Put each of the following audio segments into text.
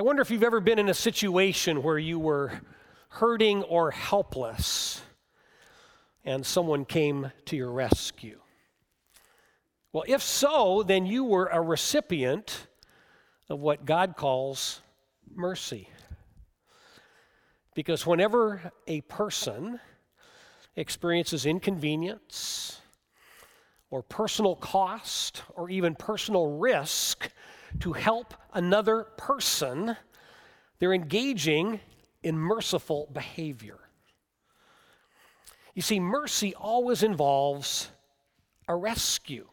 I wonder if you've ever been in a situation where you were hurting or helpless and someone came to your rescue. Well, if so, then you were a recipient of what God calls mercy. Because whenever a person experiences inconvenience or personal cost or even personal risk to help another person, they're engaging in merciful behavior. You see, mercy always involves a rescue.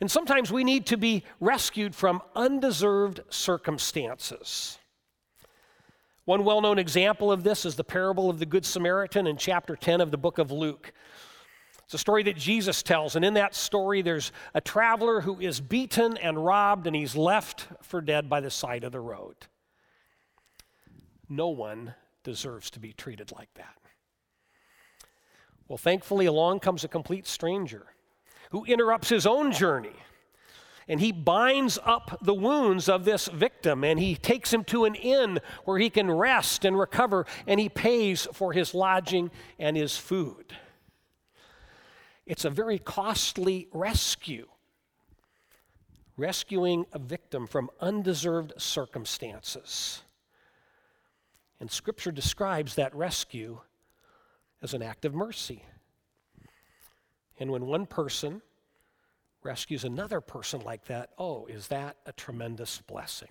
And sometimes we need to be rescued from undeserved circumstances. One well known example of this is the parable of the Good Samaritan in chapter 10 of the book of Luke. It's a story that Jesus tells, and in that story, there's a traveler who is beaten and robbed, and he's left for dead by the side of the road. No one deserves to be treated like that. Well, thankfully, along comes a complete stranger who interrupts his own journey. And he binds up the wounds of this victim and he takes him to an inn where he can rest and recover and he pays for his lodging and his food. It's a very costly rescue, rescuing a victim from undeserved circumstances. And Scripture describes that rescue as an act of mercy. And when one person rescues another person like that, oh, is that a tremendous blessing?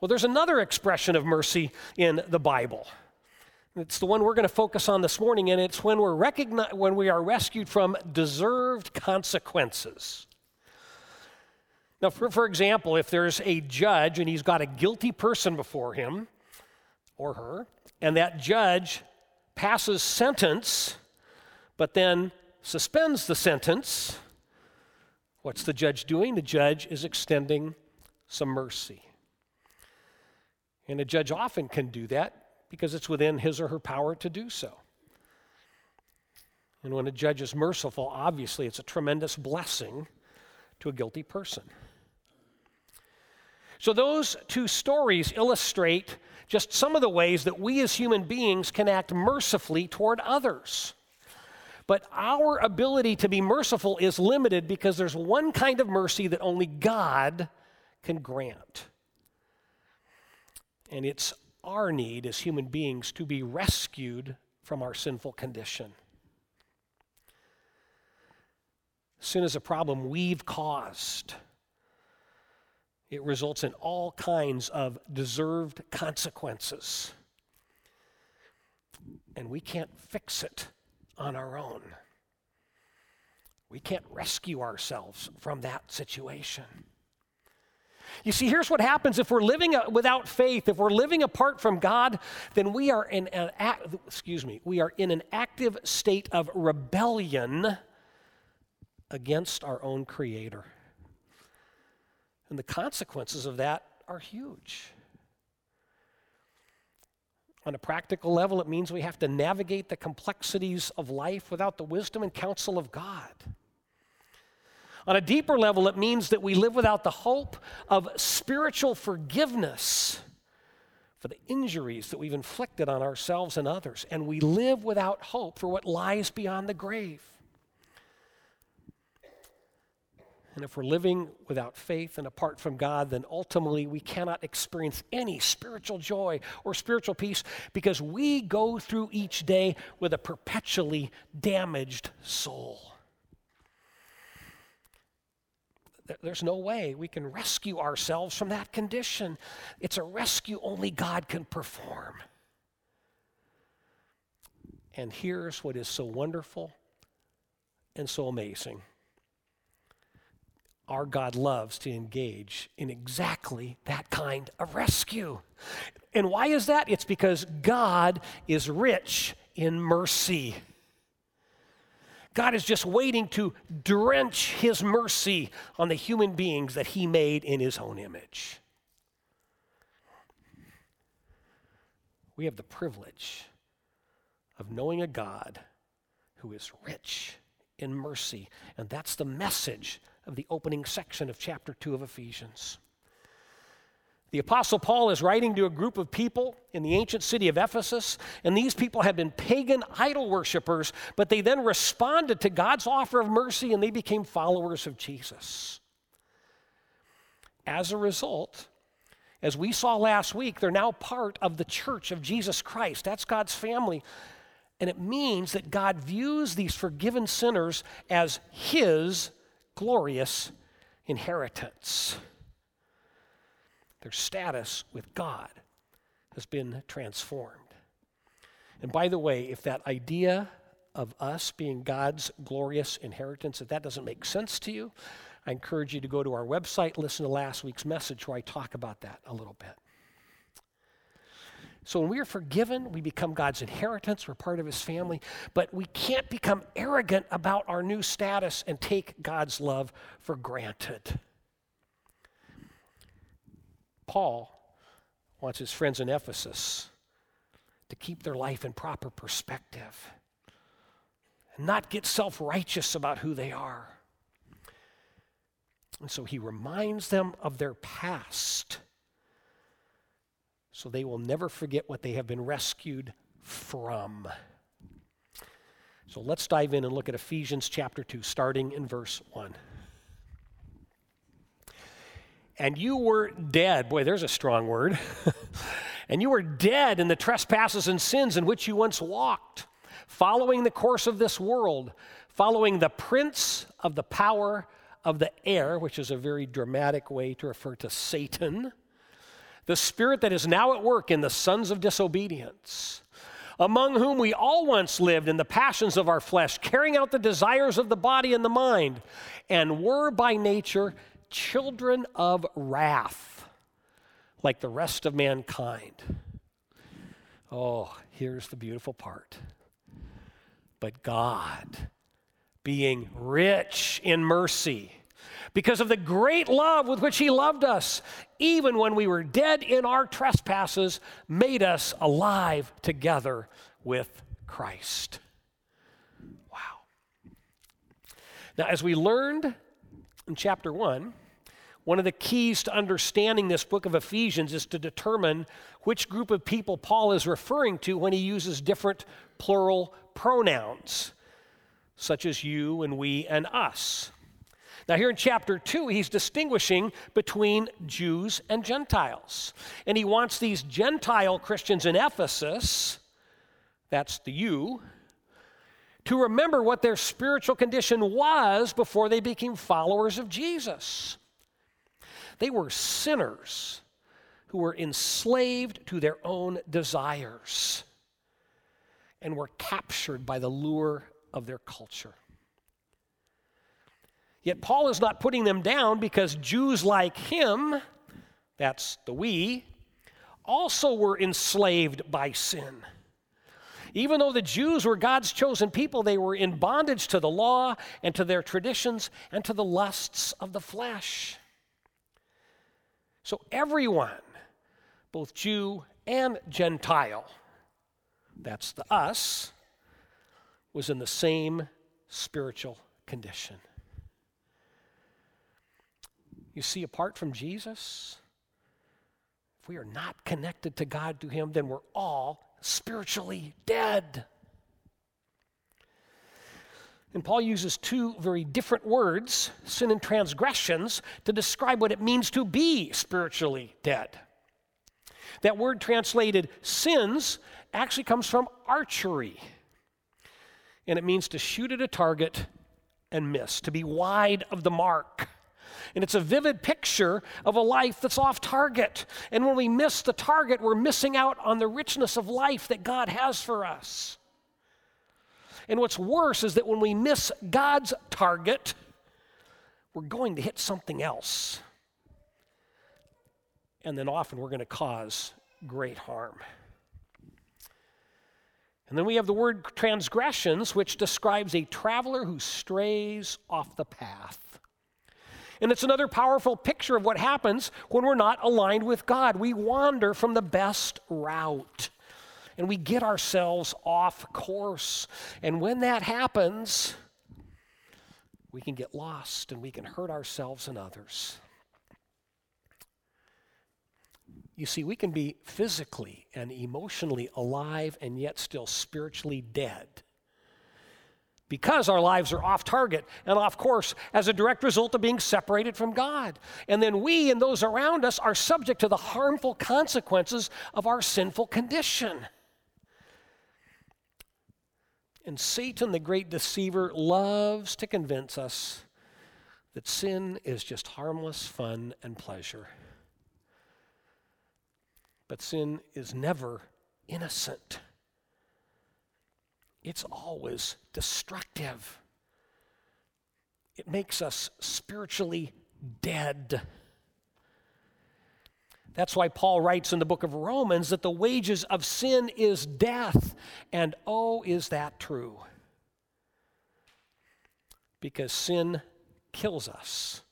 Well, there's another expression of mercy in the Bible. It's the one we're going to focus on this morning, and it's when, we're recogni- when we are rescued from deserved consequences. Now, for, for example, if there's a judge and he's got a guilty person before him or her, and that judge passes sentence, but then suspends the sentence, what's the judge doing? The judge is extending some mercy. And a judge often can do that because it's within his or her power to do so. And when a judge is merciful, obviously it's a tremendous blessing to a guilty person. So, those two stories illustrate just some of the ways that we as human beings can act mercifully toward others. But our ability to be merciful is limited because there's one kind of mercy that only God can grant. And it's our need as human beings to be rescued from our sinful condition. Sin is a problem we've caused. It results in all kinds of deserved consequences. And we can't fix it on our own. We can't rescue ourselves from that situation. You see, here's what happens if we're living uh, without faith, if we're living apart from God, then we are in an excuse me, we are in an active state of rebellion against our own creator. And the consequences of that are huge. On a practical level, it means we have to navigate the complexities of life without the wisdom and counsel of God. On a deeper level, it means that we live without the hope of spiritual forgiveness for the injuries that we've inflicted on ourselves and others. And we live without hope for what lies beyond the grave. And if we're living without faith and apart from God, then ultimately we cannot experience any spiritual joy or spiritual peace because we go through each day with a perpetually damaged soul. There's no way we can rescue ourselves from that condition. It's a rescue only God can perform. And here's what is so wonderful and so amazing our God loves to engage in exactly that kind of rescue. And why is that? It's because God is rich in mercy. God is just waiting to drench his mercy on the human beings that he made in his own image. We have the privilege of knowing a God who is rich in mercy, and that's the message of the opening section of chapter 2 of Ephesians. The Apostle Paul is writing to a group of people in the ancient city of Ephesus, and these people had been pagan idol worshippers, but they then responded to God's offer of mercy and they became followers of Jesus. As a result, as we saw last week, they're now part of the church of Jesus Christ. That's God's family. And it means that God views these forgiven sinners as His glorious inheritance. Their status with God has been transformed. And by the way, if that idea of us being God's glorious inheritance, if that doesn't make sense to you, I encourage you to go to our website, listen to last week's message where I talk about that a little bit. So when we are forgiven, we become God's inheritance, we're part of his family, but we can't become arrogant about our new status and take God's love for granted. Paul wants his friends in Ephesus to keep their life in proper perspective and not get self righteous about who they are. And so he reminds them of their past so they will never forget what they have been rescued from. So let's dive in and look at Ephesians chapter 2, starting in verse 1 and you were dead. Boy, there's a strong word. and you were dead in the trespasses and sins in which you once walked, following the course of this world, following the prince of the power of the air, which is a very dramatic way to refer to Satan, the spirit that is now at work in the sons of disobedience. Among whom we all once lived in the passions of our flesh, carrying out the desires of the body and the mind, and were by nature children of wrath, like the rest of mankind. Oh, here's the beautiful part. But God, being rich in mercy, because of the great love with which He loved us, even when we were dead in our trespasses, made us alive together with Christ. Wow. Now, as we learned in chapter 1, one of the keys to understanding this book of Ephesians is to determine which group of people Paul is referring to when he uses different plural pronouns, such as you and we and us. Now, here in chapter 2, he's distinguishing between Jews and Gentiles. And he wants these Gentile Christians in Ephesus, that's the you, to remember what their spiritual condition was before they became followers of Jesus. They were sinners who were enslaved to their own desires and were captured by the lure of their culture. Yet Paul is not putting them down because Jews like him, that's the we, also were enslaved by sin. Even though the Jews were God's chosen people, they were in bondage to the law and to their traditions and to the lusts of the flesh. So everyone, both Jew and Gentile, that's the us, was in the same spiritual condition. You see, apart from Jesus, if we are not connected to God, to Him, then we're all spiritually dead. And Paul uses two very different words, sin and transgressions, to describe what it means to be spiritually dead. That word translated sins actually comes from archery. And it means to shoot at a target and miss, to be wide of the mark. And it's a vivid picture of a life that's off target. And when we miss the target, we're missing out on the richness of life that God has for us. And what's worse is that when we miss God's target, we're going to hit something else. And then often we're going to cause great harm. And then we have the word transgressions, which describes a traveler who strays off the path. And it's another powerful picture of what happens when we're not aligned with God. We wander from the best route and we get ourselves off course. And when that happens, we can get lost and we can hurt ourselves and others. You see, we can be physically and emotionally alive and yet still spiritually dead because our lives are off target and off course as a direct result of being separated from God. And then we and those around us are subject to the harmful consequences of our sinful condition. And Satan, the great deceiver, loves to convince us that sin is just harmless fun and pleasure. But sin is never innocent, it's always destructive. It makes us spiritually dead. That's why Paul writes in the book of Romans that the wages of sin is death. And oh, is that true? Because sin kills us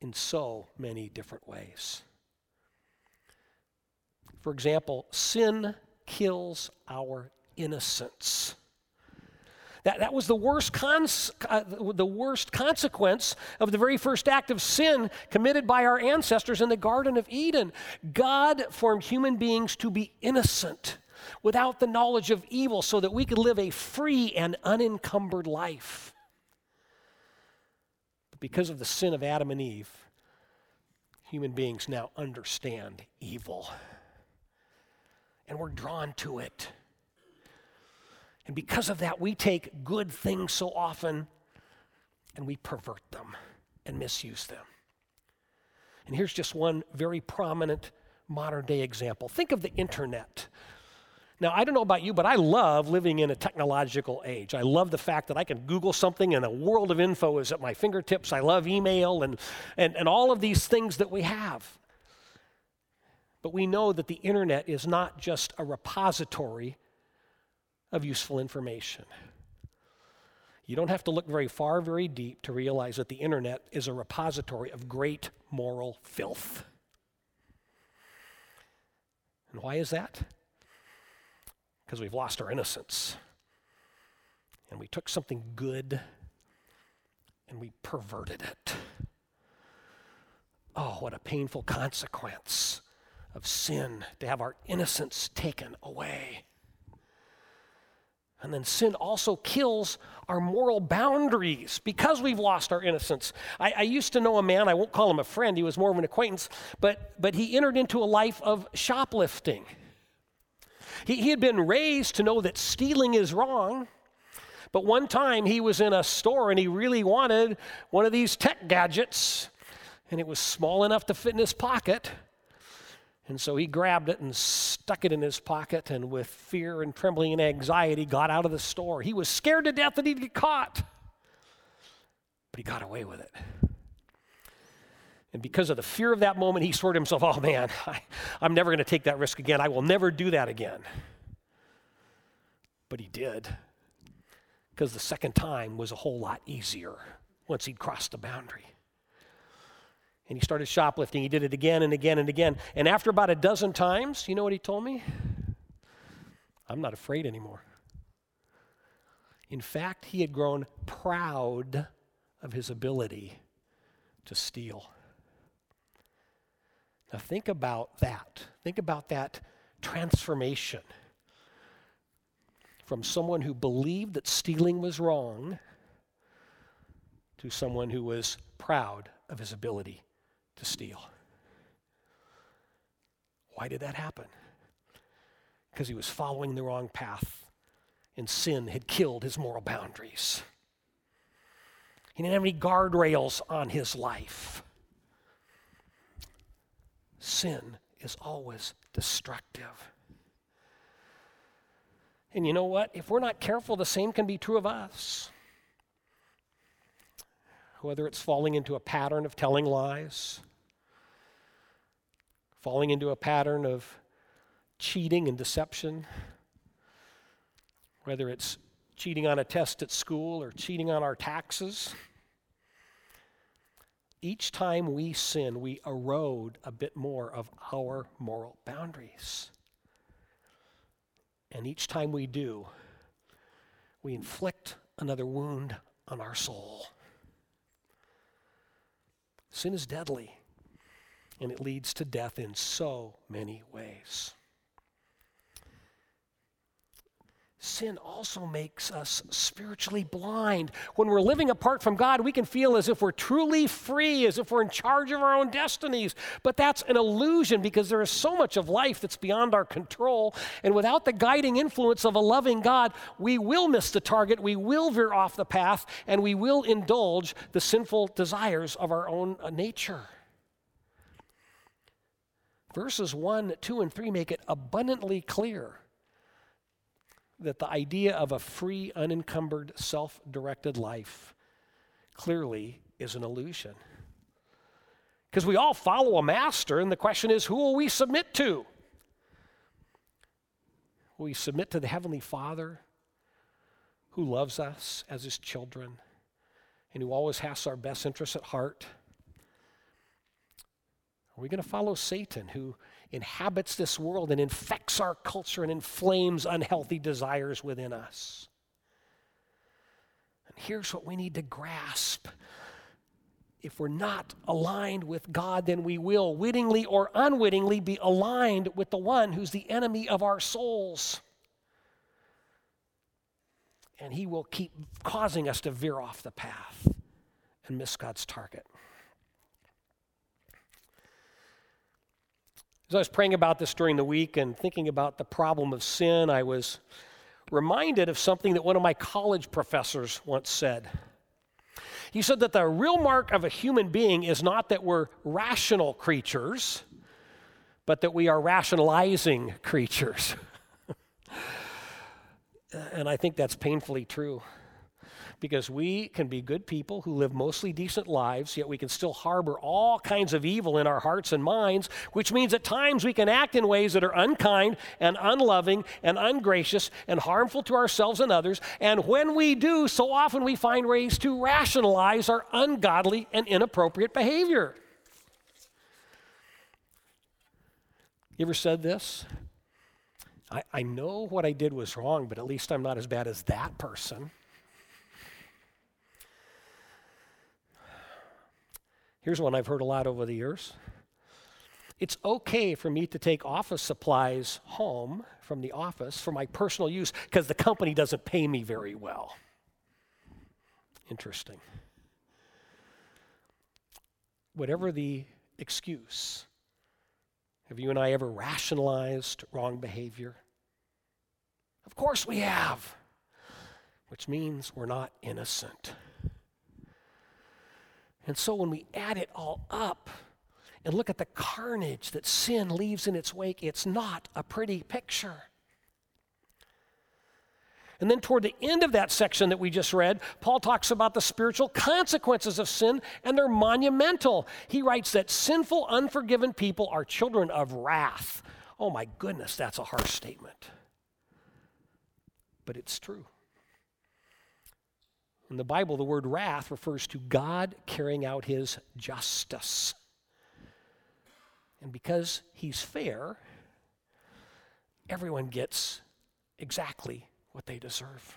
in so many different ways. For example, sin kills our innocence. That, that was the worst, cons, uh, the worst consequence of the very first act of sin committed by our ancestors in the Garden of Eden. God formed human beings to be innocent, without the knowledge of evil, so that we could live a free and unencumbered life. But because of the sin of Adam and Eve, human beings now understand evil and we're drawn to it. And because of that, we take good things so often and we pervert them and misuse them. And here's just one very prominent modern day example. Think of the internet. Now, I don't know about you, but I love living in a technological age. I love the fact that I can Google something and a world of info is at my fingertips. I love email and, and, and all of these things that we have. But we know that the internet is not just a repository of useful information. You don't have to look very far, very deep to realize that the internet is a repository of great moral filth. And why is that? Because we've lost our innocence. And we took something good and we perverted it. Oh, what a painful consequence of sin, to have our innocence taken away. And then sin also kills our moral boundaries because we've lost our innocence. I, I, used to know a man, I won't call him a friend, he was more of an acquaintance, but, but he entered into a life of shoplifting. He, he had been raised to know that stealing is wrong, but one time he was in a store and he really wanted one of these tech gadgets, and it was small enough to fit in his pocket. And so he grabbed it and stuck it in his pocket, and with fear and trembling and anxiety, got out of the store. He was scared to death that he'd get caught, but he got away with it. And because of the fear of that moment, he swore to himself, Oh man, I, am never going to take that risk again. I will never do that again. But he did, because the second time was a whole lot easier once he'd crossed the boundary. And he started shoplifting. He did it again and again and again. And after about a dozen times, you know what he told me? I'm not afraid anymore. In fact, he had grown proud of his ability to steal. Now, think about that. Think about that transformation from someone who believed that stealing was wrong to someone who was proud of his ability to steal. Why did that happen? Because he was following the wrong path, and sin had killed his moral boundaries. He didn't have any guardrails on his life. Sin is always destructive. And you know what? If we're not careful, the same can be true of us. Whether it's falling into a pattern of telling lies, falling into a pattern of cheating and deception, whether it's cheating on a test at school or cheating on our taxes. Each time we sin, we erode a bit more of our moral boundaries. And each time we do, we inflict another wound on our soul. Sin is deadly. And it leads to death in so many ways. Sin also makes us spiritually blind. When we're living apart from God, we can feel as if we're truly free, as if we're in charge of our own destinies. But that's an illusion because there is so much of life that's beyond our control. And without the guiding influence of a loving God, we will miss the target, we will veer off the path, and we will indulge the sinful desires of our own uh, nature. Verses 1, 2, and 3 make it abundantly clear that the idea of a free, unencumbered, self directed life clearly is an illusion. Because we all follow a master, and the question is who will we submit to? Will we submit to the Heavenly Father who loves us as His children and who always has our best interests at heart? Are we going to follow Satan who inhabits this world and infects our culture and inflames unhealthy desires within us. And here's what we need to grasp. If we're not aligned with God, then we will, wittingly or unwittingly, be aligned with the one who's the enemy of our souls. And he will keep causing us to veer off the path and miss God's target. As I was praying about this during the week and thinking about the problem of sin, I was reminded of something that one of my college professors once said. He said that the real mark of a human being is not that we're rational creatures, but that we are rationalizing creatures. and I think that's painfully true because we can be good people who live mostly decent lives, yet we can still harbor all kinds of evil in our hearts and minds, which means at times we can act in ways that are unkind and unloving and ungracious and harmful to ourselves and others. And when we do, so often we find ways to rationalize our ungodly and inappropriate behavior. You ever said this? I, I know what I did was wrong, but at least I'm not as bad as that person. Here's one I've heard a lot over the years. It's okay for me to take office supplies home from the office for my personal use because the company doesn't pay me very well. Interesting. Whatever the excuse, have you and I ever rationalized wrong behavior? Of course we have, which means we're not innocent. And so when we add it all up and look at the carnage that sin leaves in its wake, it's not a pretty picture. And then toward the end of that section that we just read, Paul talks about the spiritual consequences of sin, and they're monumental. He writes that sinful, unforgiven people are children of wrath. Oh my goodness, that's a harsh statement. But it's true. In the Bible, the word wrath refers to God carrying out his justice. And because he's fair, everyone gets exactly what they deserve.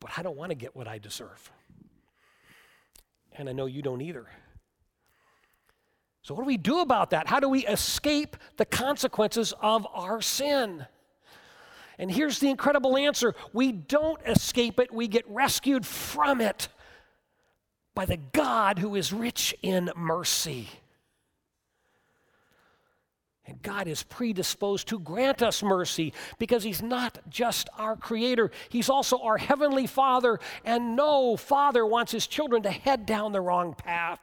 But I don't want to get what I deserve. And I know you don't either. So, what do we do about that? How do we escape the consequences of our sin? And here's the incredible answer we don't escape it, we get rescued from it by the God who is rich in mercy. And God is predisposed to grant us mercy because He's not just our Creator, He's also our Heavenly Father. And no Father wants His children to head down the wrong path.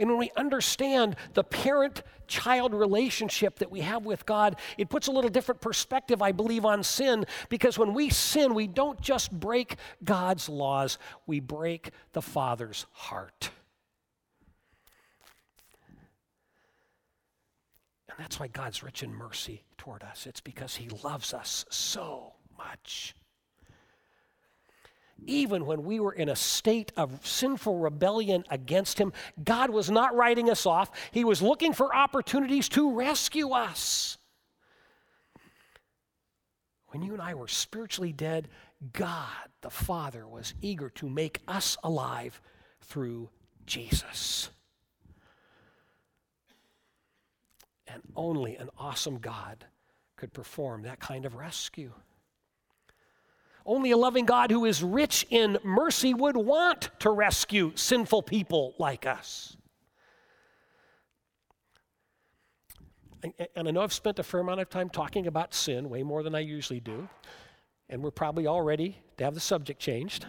And when we understand the parent child relationship that we have with God, it puts a little different perspective, I believe, on sin. Because when we sin, we don't just break God's laws, we break the Father's heart. And that's why God's rich in mercy toward us. It's because He loves us so much even when we were in a state of sinful rebellion against Him, God was not writing us off. He was looking for opportunities to rescue us. When you and I were spiritually dead, God the Father was eager to make us alive through Jesus. And only an awesome God could perform that kind of rescue. Only a loving God who is rich in mercy would want to rescue sinful people like us. And I know I've spent a fair amount of time talking about sin, way more than I usually do. And we're probably all ready to have the subject changed,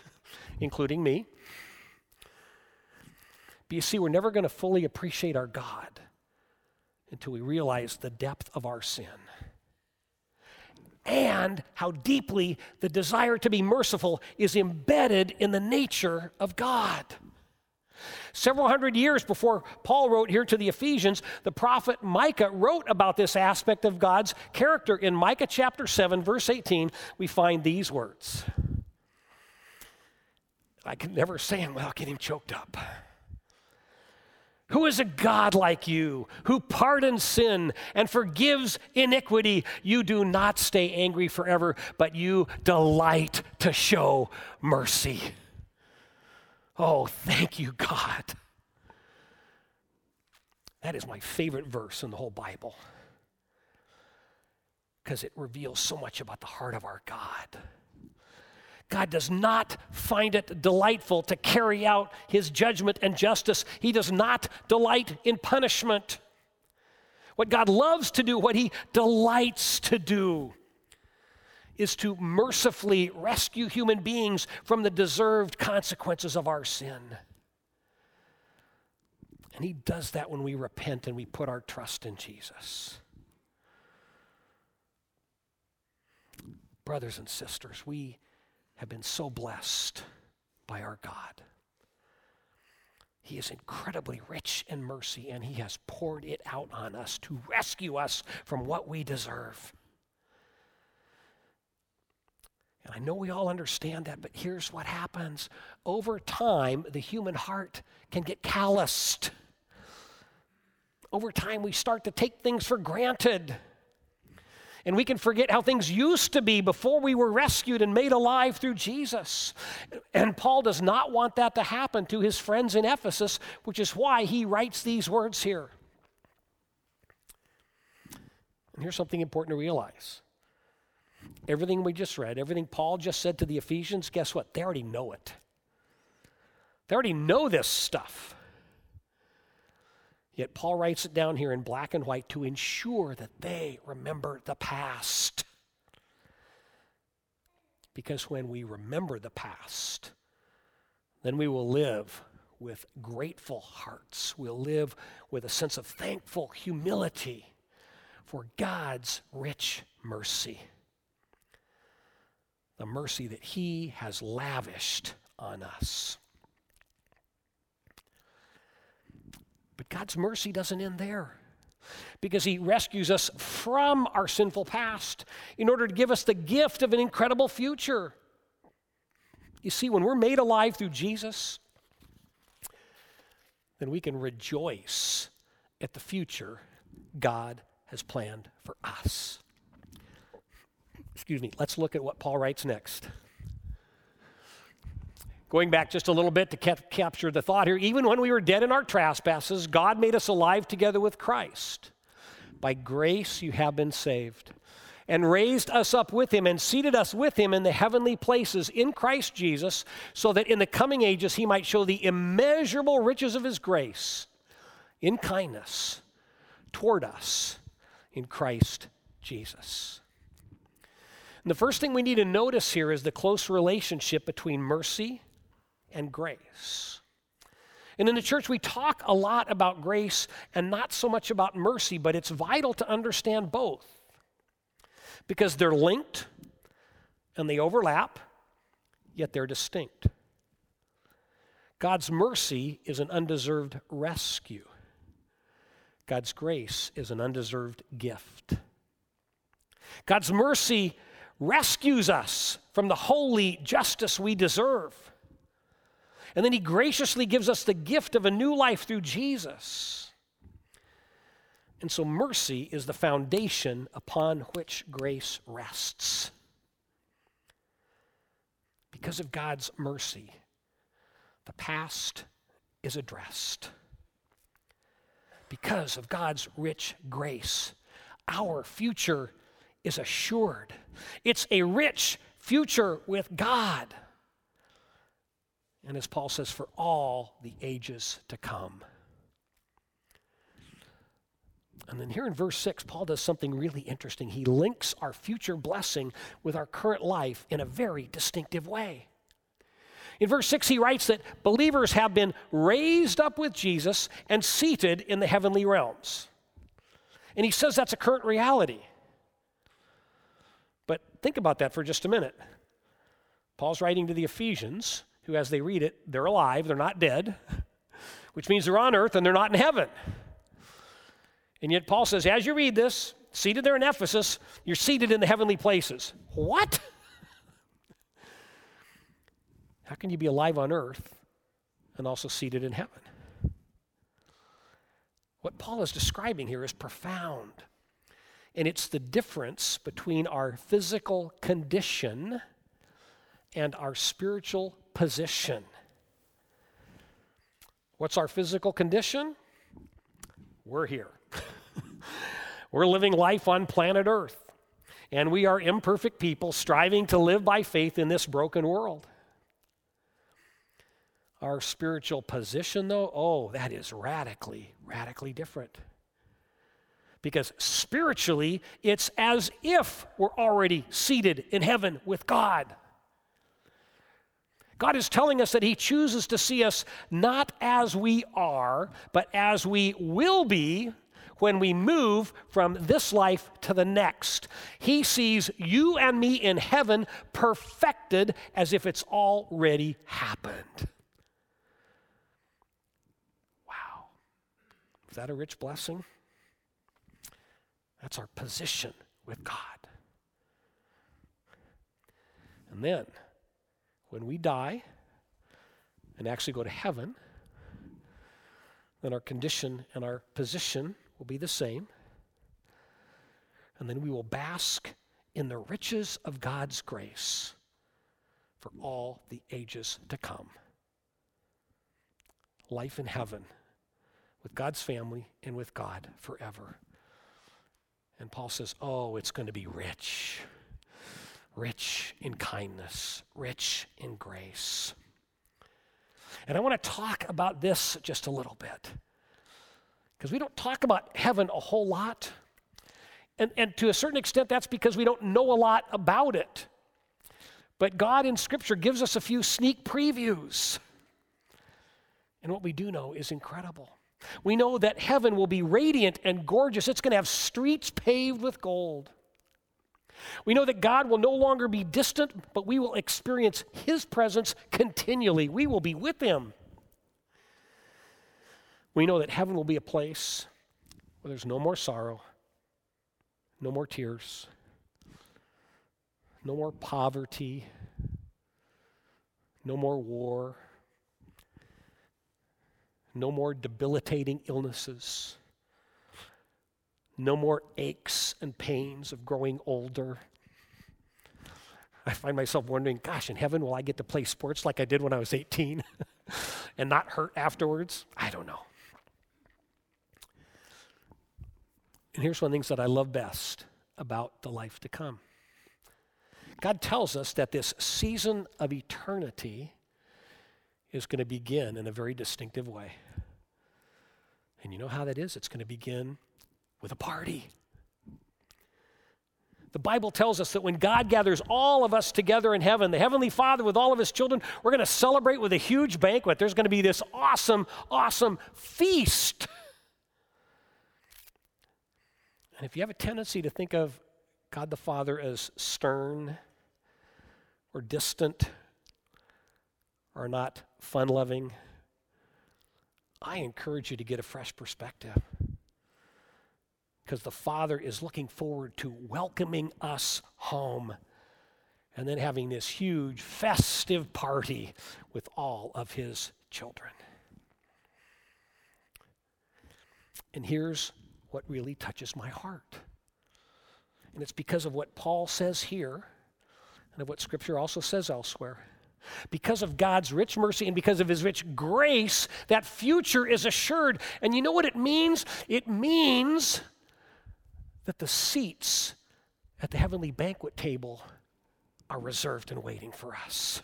including me. But you see, we're never going to fully appreciate our God until we realize the depth of our sin and how deeply the desire to be merciful is embedded in the nature of God. Several hundred years before Paul wrote here to the Ephesians, the prophet Micah wrote about this aspect of God's character. In Micah chapter 7, verse 18, we find these words. I can never say them without getting choked up. Who is a God like you, who pardons sin and forgives iniquity? You do not stay angry forever, but you delight to show mercy. Oh, thank you, God. That is my favorite verse in the whole Bible because it reveals so much about the heart of our God. God does not find it delightful to carry out his judgment and justice. He does not delight in punishment. What God loves to do, what he delights to do, is to mercifully rescue human beings from the deserved consequences of our sin. And he does that when we repent and we put our trust in Jesus. Brothers and sisters, we have been so blessed by our God. He is incredibly rich in mercy, and He has poured it out on us to rescue us from what we deserve. And I know we all understand that, but here's what happens. Over time, the human heart can get calloused. Over time, we start to take things for granted and we can forget how things used to be before we were rescued and made alive through Jesus. And Paul does not want that to happen to his friends in Ephesus, which is why he writes these words here. And here's something important to realize everything we just read, everything Paul just said to the Ephesians, guess what? They already know it. They already know this stuff. Yet Paul writes it down here in black and white to ensure that they remember the past. Because when we remember the past, then we will live with grateful hearts. We'll live with a sense of thankful humility for God's rich mercy. The mercy that He has lavished on us. But God's mercy doesn't end there because He rescues us from our sinful past in order to give us the gift of an incredible future. You see, when we're made alive through Jesus, then we can rejoice at the future God has planned for us. Excuse me, let's look at what Paul writes next. Going back just a little bit to cap- capture the thought here, even when we were dead in our trespasses, God made us alive together with Christ. By grace you have been saved, and raised us up with him, and seated us with him in the heavenly places in Christ Jesus, so that in the coming ages he might show the immeasurable riches of his grace in kindness toward us in Christ Jesus. And the first thing we need to notice here is the close relationship between mercy and grace. And in the church, we talk a lot about grace and not so much about mercy, but it's vital to understand both because they're linked and they overlap, yet they're distinct. God's mercy is an undeserved rescue, God's grace is an undeserved gift. God's mercy rescues us from the holy justice we deserve. And then he graciously gives us the gift of a new life through Jesus. And so mercy is the foundation upon which grace rests. Because of God's mercy, the past is addressed. Because of God's rich grace, our future is assured. It's a rich future with God. And as Paul says, for all the ages to come. And then here in verse 6, Paul does something really interesting. He links our future blessing with our current life in a very distinctive way. In verse 6, he writes that believers have been raised up with Jesus and seated in the heavenly realms. And he says that's a current reality. But think about that for just a minute. Paul's writing to the Ephesians, who, as they read it, they're alive, they're not dead, which means they're on earth and they're not in heaven. And yet, Paul says, as you read this, seated there in Ephesus, you're seated in the heavenly places. What? How can you be alive on earth and also seated in heaven? What Paul is describing here is profound. And it's the difference between our physical condition and our spiritual position. What's our physical condition? We're here. We're living life on planet Earth. And we are imperfect people striving to live by faith in this broken world. Our spiritual position, though, oh, that is radically, radically different. Because spiritually, it's as if we're already seated in heaven with God. God is telling us that He chooses to see us not as we are, but as we will be when we move from this life to the next. He sees you and me in heaven perfected as if it's already happened. Wow. Is that a rich blessing? That's our position with God. And then, when we die and actually go to heaven, then our condition and our position will be the same. And then we will bask in the riches of God's grace for all the ages to come. Life in heaven with God's family and with God forever. And Paul says, Oh, it's going to be rich, rich in kindness, rich in grace. And I want to talk about this just a little bit. Because we don't talk about heaven a whole lot. And, and to a certain extent, that's because we don't know a lot about it. But God in Scripture gives us a few sneak previews. And what we do know is incredible. We know that heaven will be radiant and gorgeous. It's going to have streets paved with gold. We know that God will no longer be distant, but we will experience His presence continually. We will be with Him. We know that heaven will be a place where there's no more sorrow, no more tears, no more poverty, no more war no more debilitating illnesses. No more aches and pains of growing older. I find myself wondering, gosh, in heaven, will I get to play sports like I did when I was 18 and not hurt afterwards? I don't know. And here's one of the things that I love best about the life to come God tells us that this season of eternity is going to begin in a very distinctive way. And you know how that is? It's going to begin with a party. The Bible tells us that when God gathers all of us together in heaven, the Heavenly Father with all of His children, we're going to celebrate with a huge banquet. There's going to be this awesome, awesome feast. And if you have a tendency to think of God the Father as stern or distant or not fun loving, I encourage you to get a fresh perspective. Because the Father is looking forward to welcoming us home and then having this huge festive party with all of His children. And here's what really touches my heart. And it's because of what Paul says here and of what Scripture also says elsewhere. Because of God's rich mercy and because of his rich grace, that future is assured. And you know what it means? It means that the seats at the heavenly banquet table are reserved and waiting for us.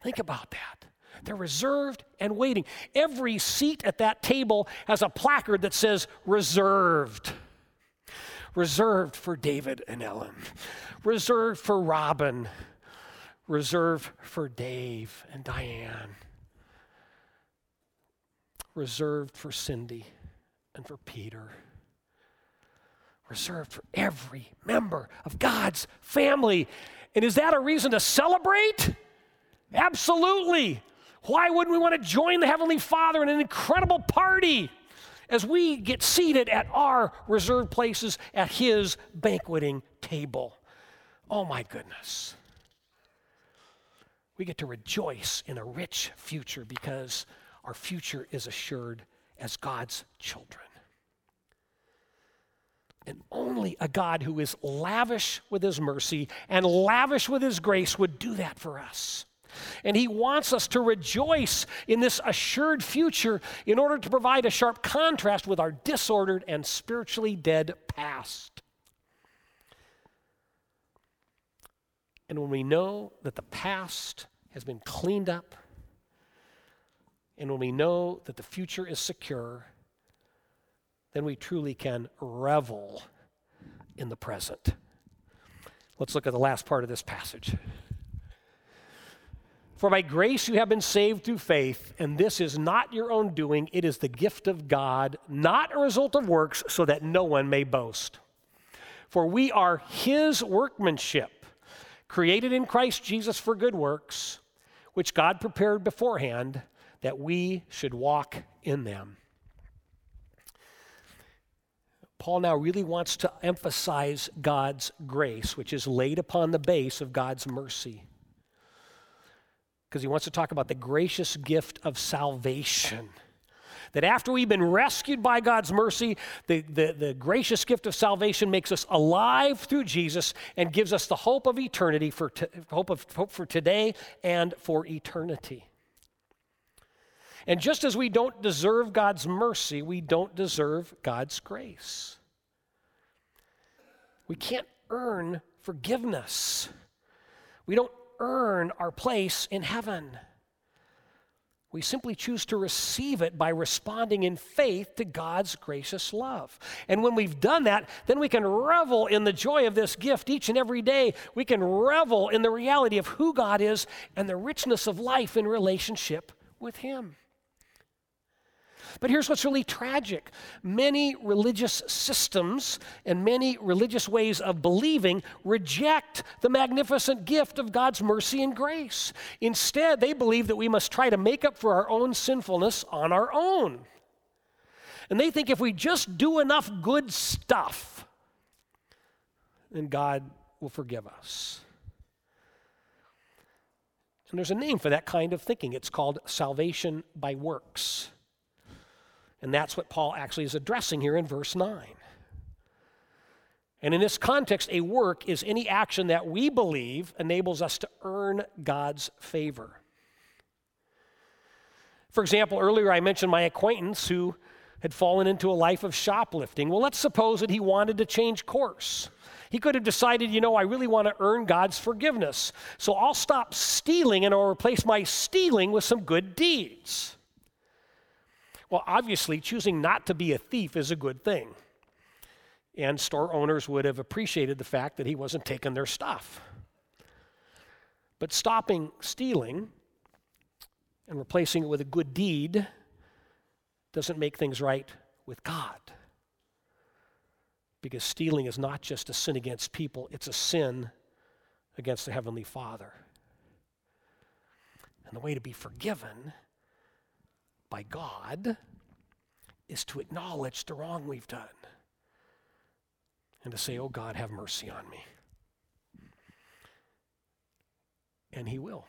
Think about that. They're reserved and waiting. Every seat at that table has a placard that says reserved. Reserved for David and Ellen, reserved for Robin, reserved for Dave and Diane, reserved for Cindy and for Peter, reserved for every member of God's family. And is that a reason to celebrate? Absolutely. Why wouldn't we want to join the Heavenly Father in an incredible party as we get seated at our reserved places at His banqueting table? Oh my goodness. We get to rejoice in a rich future because our future is assured as God's children. And only a God who is lavish with his mercy and lavish with his grace would do that for us. And he wants us to rejoice in this assured future in order to provide a sharp contrast with our disordered and spiritually dead past. And when we know that the past has been cleaned up, and when we know that the future is secure, then we truly can revel in the present. Let's look at the last part of this passage. For by grace you have been saved through faith, and this is not your own doing, it is the gift of God, not a result of works, so that no one may boast. For we are his workmanship, created in Christ Jesus for good works, which God prepared beforehand that we should walk in them. Paul now really wants to emphasize God's grace, which is laid upon the base of God's mercy because he wants to talk about the gracious gift of salvation. That after we've been rescued by God's mercy, the, the, the, gracious gift of salvation makes us alive through Jesus and gives us the hope of eternity, for t- hope, of, hope for today and for eternity. And just as we don't deserve God's mercy, we don't deserve God's grace. We can't earn forgiveness. We don't earn our place in heaven. We simply choose to receive it by responding in faith to God's gracious love. And when we've done that, then we can revel in the joy of this gift each and every day. We can revel in the reality of who God is and the richness of life in relationship with Him. But here's what's really tragic many religious systems and many religious ways of believing reject the magnificent gift of God's mercy and grace. Instead, they believe that we must try to make up for our own sinfulness on our own. And they think if we just do enough good stuff, then God will forgive us. And there's a name for that kind of thinking. It's called salvation by works. And that's what Paul actually is addressing here in verse 9. And in this context, a work is any action that we believe enables us to earn God's favor. For example, earlier I mentioned my acquaintance who had fallen into a life of shoplifting. Well, let's suppose that he wanted to change course. He could have decided, you know, I really want to earn God's forgiveness. So I'll stop stealing and I'll replace my stealing with some good deeds. Well, obviously, choosing not to be a thief is a good thing. And store owners would have appreciated the fact that he wasn't taking their stuff. But stopping stealing and replacing it with a good deed doesn't make things right with God. Because stealing is not just a sin against people, it's a sin against the Heavenly Father. And the way to be forgiven by God is to acknowledge the wrong we've done and to say, Oh God, have mercy on me. And He will.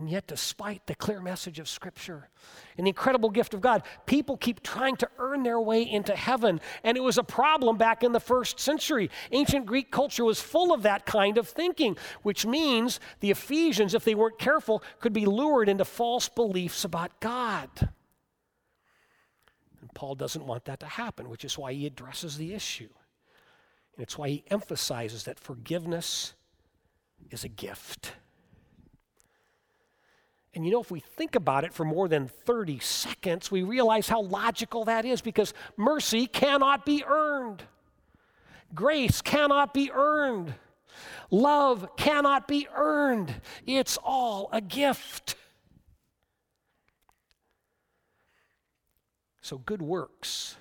And yet, despite the clear message of Scripture and the incredible gift of God, people keep trying to earn their way into heaven. And it was a problem back in the first century. Ancient Greek culture was full of that kind of thinking, which means the Ephesians, if they weren't careful, could be lured into false beliefs about God. And Paul doesn't want that to happen, which is why he addresses the issue. And it's why he emphasizes that forgiveness is a gift. And you know, if we think about it for more than 30 seconds, we realize how logical that is because mercy cannot be earned, grace cannot be earned, love cannot be earned. It's all a gift. So, good works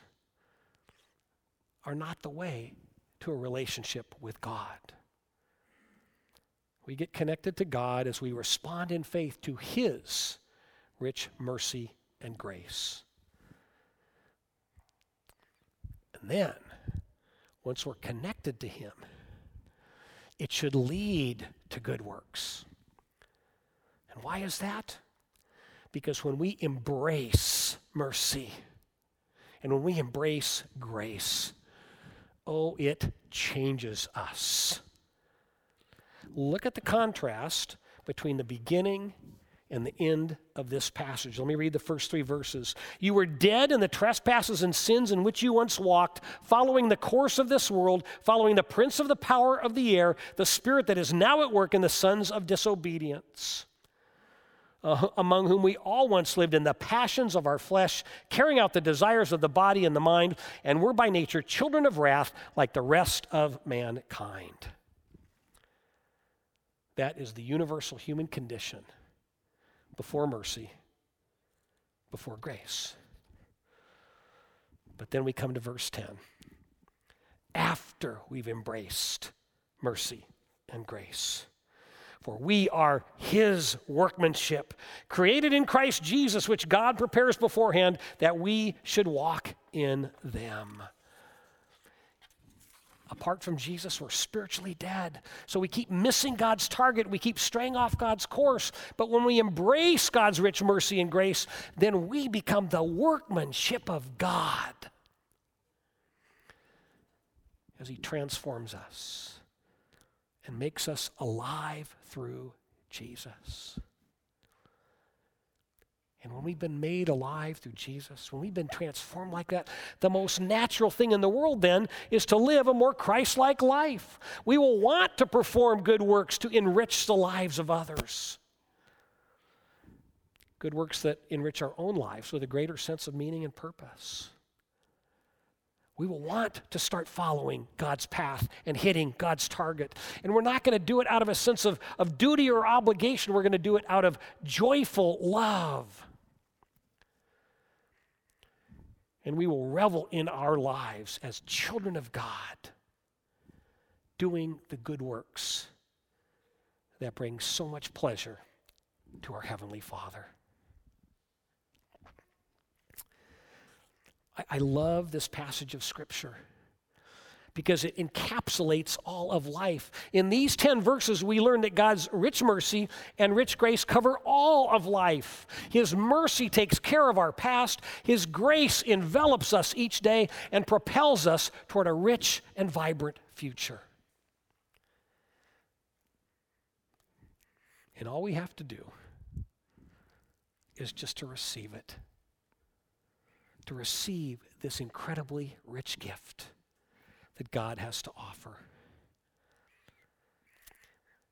are not the way to a relationship with God. We get connected to God as we respond in faith to His rich mercy and grace. And then, once we're connected to Him, it should lead to good works. And why is that? Because when we embrace mercy and when we embrace grace, oh, it changes us. Look at the contrast between the beginning and the end of this passage. Let me read the first three verses. You were dead in the trespasses and sins in which you once walked, following the course of this world, following the prince of the power of the air, the spirit that is now at work in the sons of disobedience. Uh, among whom we all once lived in the passions of our flesh, carrying out the desires of the body and the mind, and were by nature children of wrath like the rest of mankind. That is the universal human condition before mercy, before grace. But then we come to verse 10. After we've embraced mercy and grace. For we are his workmanship, created in Christ Jesus, which God prepares beforehand that we should walk in them apart from Jesus, we're spiritually dead. So we keep missing God's target. We keep straying off God's course. But when we embrace God's rich mercy and grace, then we become the workmanship of God as He transforms us and makes us alive through Jesus. And when we've been made alive through Jesus, when we've been transformed like that, the most natural thing in the world then is to live a more Christ like life. We will want to perform good works to enrich the lives of others. Good works that enrich our own lives with a greater sense of meaning and purpose. We will want to start following God's path and hitting God's target. And we're not going to do it out of a sense of, of duty or obligation. We're going to do it out of joyful love. And we will revel in our lives as children of God, doing the good works that bring so much pleasure to our Heavenly Father. I, I love this passage of Scripture because it encapsulates all of life. In these 10 verses, we learn that God's rich mercy and rich grace cover all of life. His mercy takes care of our past, His grace envelops us each day and propels us toward a rich and vibrant future. And all we have to do is just to receive it, to receive this incredibly rich gift that God has to offer.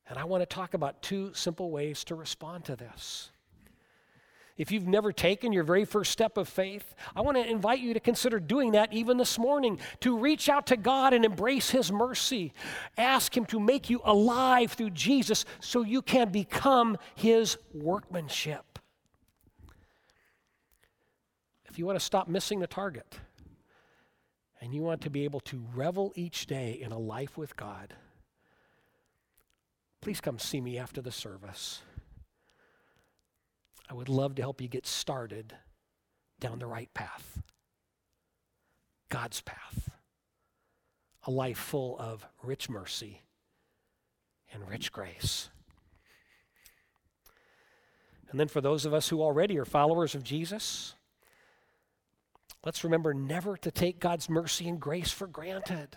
And I want to talk about two simple ways to respond to this. If you've never taken your very first step of faith, I want to invite you to consider doing that even this morning, to reach out to God and embrace His mercy. Ask Him to make you alive through Jesus so you can become His workmanship. If you want to stop missing the target, and you want to be able to revel each day in a life with God, please come see me after the service. I would love to help you get started down the right path God's path. A life full of rich mercy and rich grace. And then for those of us who already are followers of Jesus, let's remember never to take God's mercy and grace for granted.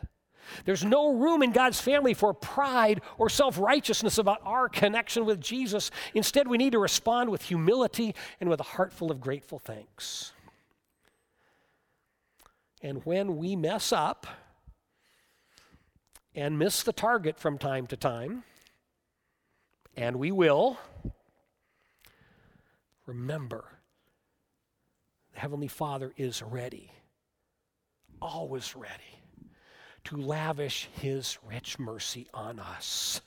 There's no room in God's family for pride or self righteousness about our connection with Jesus. Instead, we need to respond with humility and with a heart full of grateful thanks. And when we mess up and miss the target from time to time, and we will, remember Heavenly Father is ready, always ready to lavish his rich mercy on us.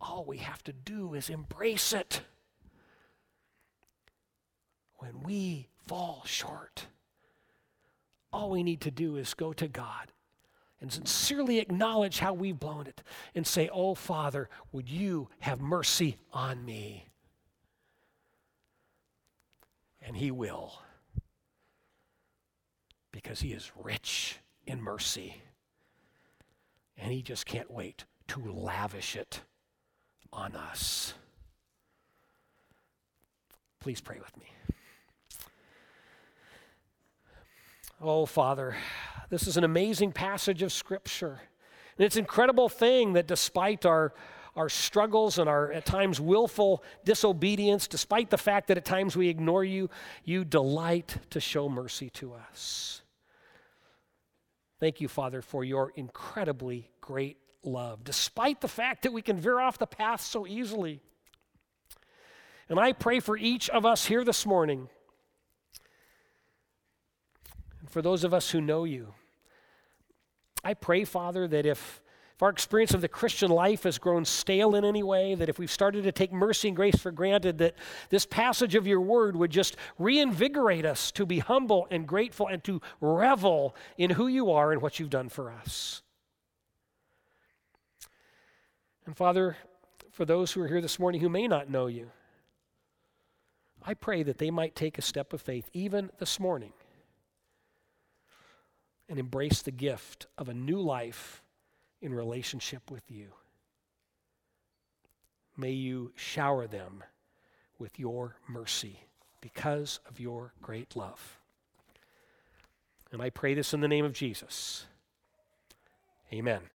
All we have to do is embrace it. When we fall short, all we need to do is go to God and sincerely acknowledge how we've blown it and say, Oh, Father, would you have mercy on me? And He will, because He is rich in mercy. And He just can't wait to lavish it on us. Please pray with me. Oh, Father, this is an amazing passage of Scripture. And it's an incredible thing that despite our, our struggles and our at times willful disobedience, despite the fact that at times we ignore you, you delight to show mercy to us. Thank you, Father, for your incredibly great love, despite the fact that we can veer off the path so easily. And I pray for each of us here this morning, and for those of us who know you. I pray, Father, that our experience of the Christian life has grown stale in any way, that if we've started to take mercy and grace for granted, that this passage of your word would just reinvigorate us to be humble and grateful and to revel in who you are and what you've done for us. And Father, for those who are here this morning who may not know you, I pray that they might take a step of faith even this morning and embrace the gift of a new life in relationship with you. May you shower them with your mercy because of your great love. And I pray this in the name of Jesus. Amen.